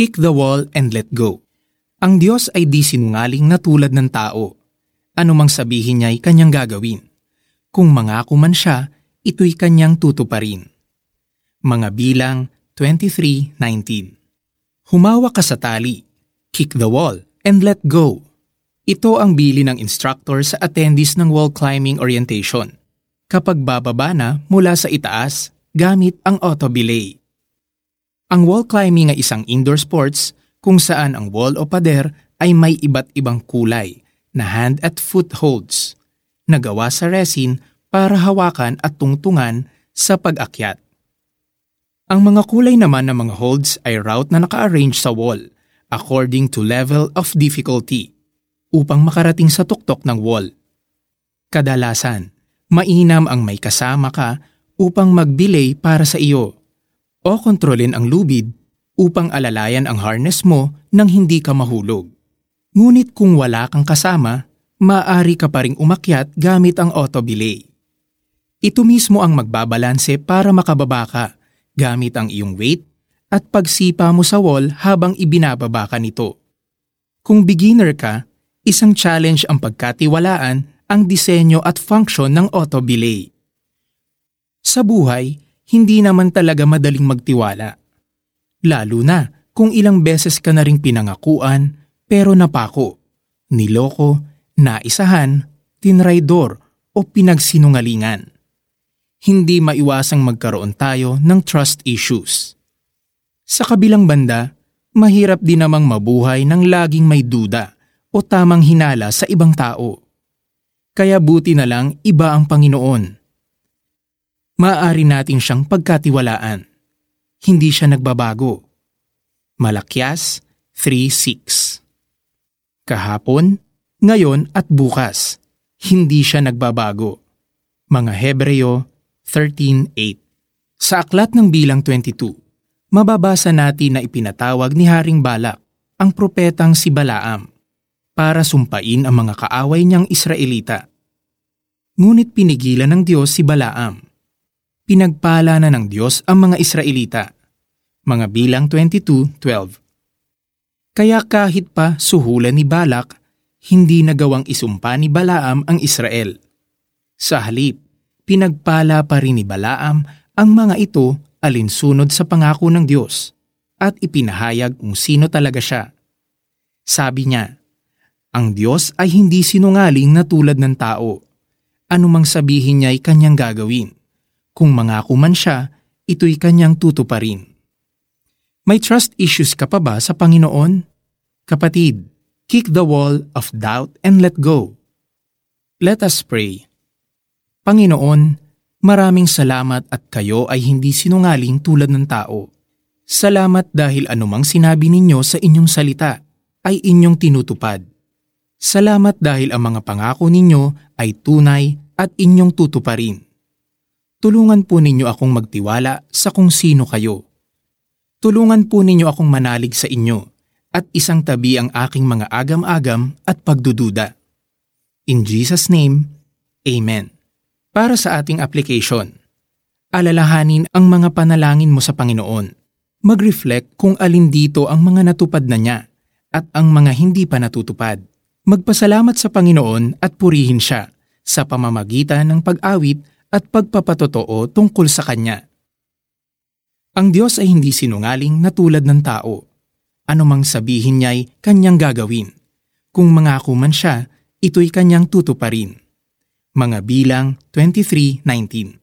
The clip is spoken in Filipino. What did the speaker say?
Kick the wall and let go. Ang Diyos ay di sinungaling na tulad ng tao. Ano mang sabihin niya ay kanyang gagawin. Kung mangako man siya, ito'y kanyang tutuparin. Mga bilang 23.19 Humawa ka sa tali, kick the wall, and let go. Ito ang bili ng instructor sa attendees ng wall climbing orientation. Kapag bababa na mula sa itaas, gamit ang auto belay. Ang wall climbing ay isang indoor sports kung saan ang wall o pader ay may iba't ibang kulay na hand at foot holds na gawa sa resin para hawakan at tungtungan sa pag-akyat. Ang mga kulay naman ng mga holds ay route na naka-arrange sa wall according to level of difficulty upang makarating sa tuktok ng wall. Kadalasan, mainam ang may kasama ka upang magbilay para sa iyo o kontrolin ang lubid upang alalayan ang harness mo nang hindi ka mahulog. Ngunit kung wala kang kasama, maaari ka pa ring umakyat gamit ang auto belay. Ito mismo ang magbabalanse para makababa ka gamit ang iyong weight at pagsipa mo sa wall habang ibinababa ka nito. Kung beginner ka, isang challenge ang pagkatiwalaan ang disenyo at function ng auto belay. Sa buhay, hindi naman talaga madaling magtiwala. Lalo na kung ilang beses ka na ring pinangakuan pero napako, niloko, naisahan, tinraidor o pinagsinungalingan. Hindi maiwasang magkaroon tayo ng trust issues. Sa kabilang banda, mahirap din namang mabuhay ng laging may duda o tamang hinala sa ibang tao. Kaya buti na lang iba ang Panginoon. Maaari natin siyang pagkatiwalaan hindi siya nagbabago. Malakyas 3.6 Kahapon, ngayon at bukas, hindi siya nagbabago. Mga Hebreo 13.8 Sa aklat ng bilang 22, mababasa natin na ipinatawag ni Haring Balak ang propetang si Balaam para sumpain ang mga kaaway niyang Israelita. Ngunit pinigilan ng Diyos si Balaam pinagpala na ng Diyos ang mga Israelita. Mga bilang 22.12 Kaya kahit pa suhulan ni Balak, hindi nagawang isumpa ni Balaam ang Israel. Sa halip, pinagpala pa rin ni Balaam ang mga ito alinsunod sa pangako ng Diyos at ipinahayag kung sino talaga siya. Sabi niya, ang Diyos ay hindi sinungaling na tulad ng tao. Anumang sabihin niya ay kanyang gagawin. Kung mangako man siya, ito'y kanyang tutuparin. May trust issues ka pa ba sa Panginoon? Kapatid, kick the wall of doubt and let go. Let us pray. Panginoon, maraming salamat at kayo ay hindi sinungaling tulad ng tao. Salamat dahil anumang sinabi ninyo sa inyong salita ay inyong tinutupad. Salamat dahil ang mga pangako ninyo ay tunay at inyong tutuparin tulungan po ninyo akong magtiwala sa kung sino kayo. Tulungan po ninyo akong manalig sa inyo at isang tabi ang aking mga agam-agam at pagdududa. In Jesus' name, Amen. Para sa ating application, alalahanin ang mga panalangin mo sa Panginoon. Mag-reflect kung alin dito ang mga natupad na niya at ang mga hindi pa natutupad. Magpasalamat sa Panginoon at purihin siya sa pamamagitan ng pag-awit at pagpapatotoo tungkol sa Kanya. Ang Diyos ay hindi sinungaling na tulad ng tao. Anumang sabihin niya'y Kanyang gagawin. Kung mangako man siya, ito'y Kanyang tutuparin. Mga bilang 23.19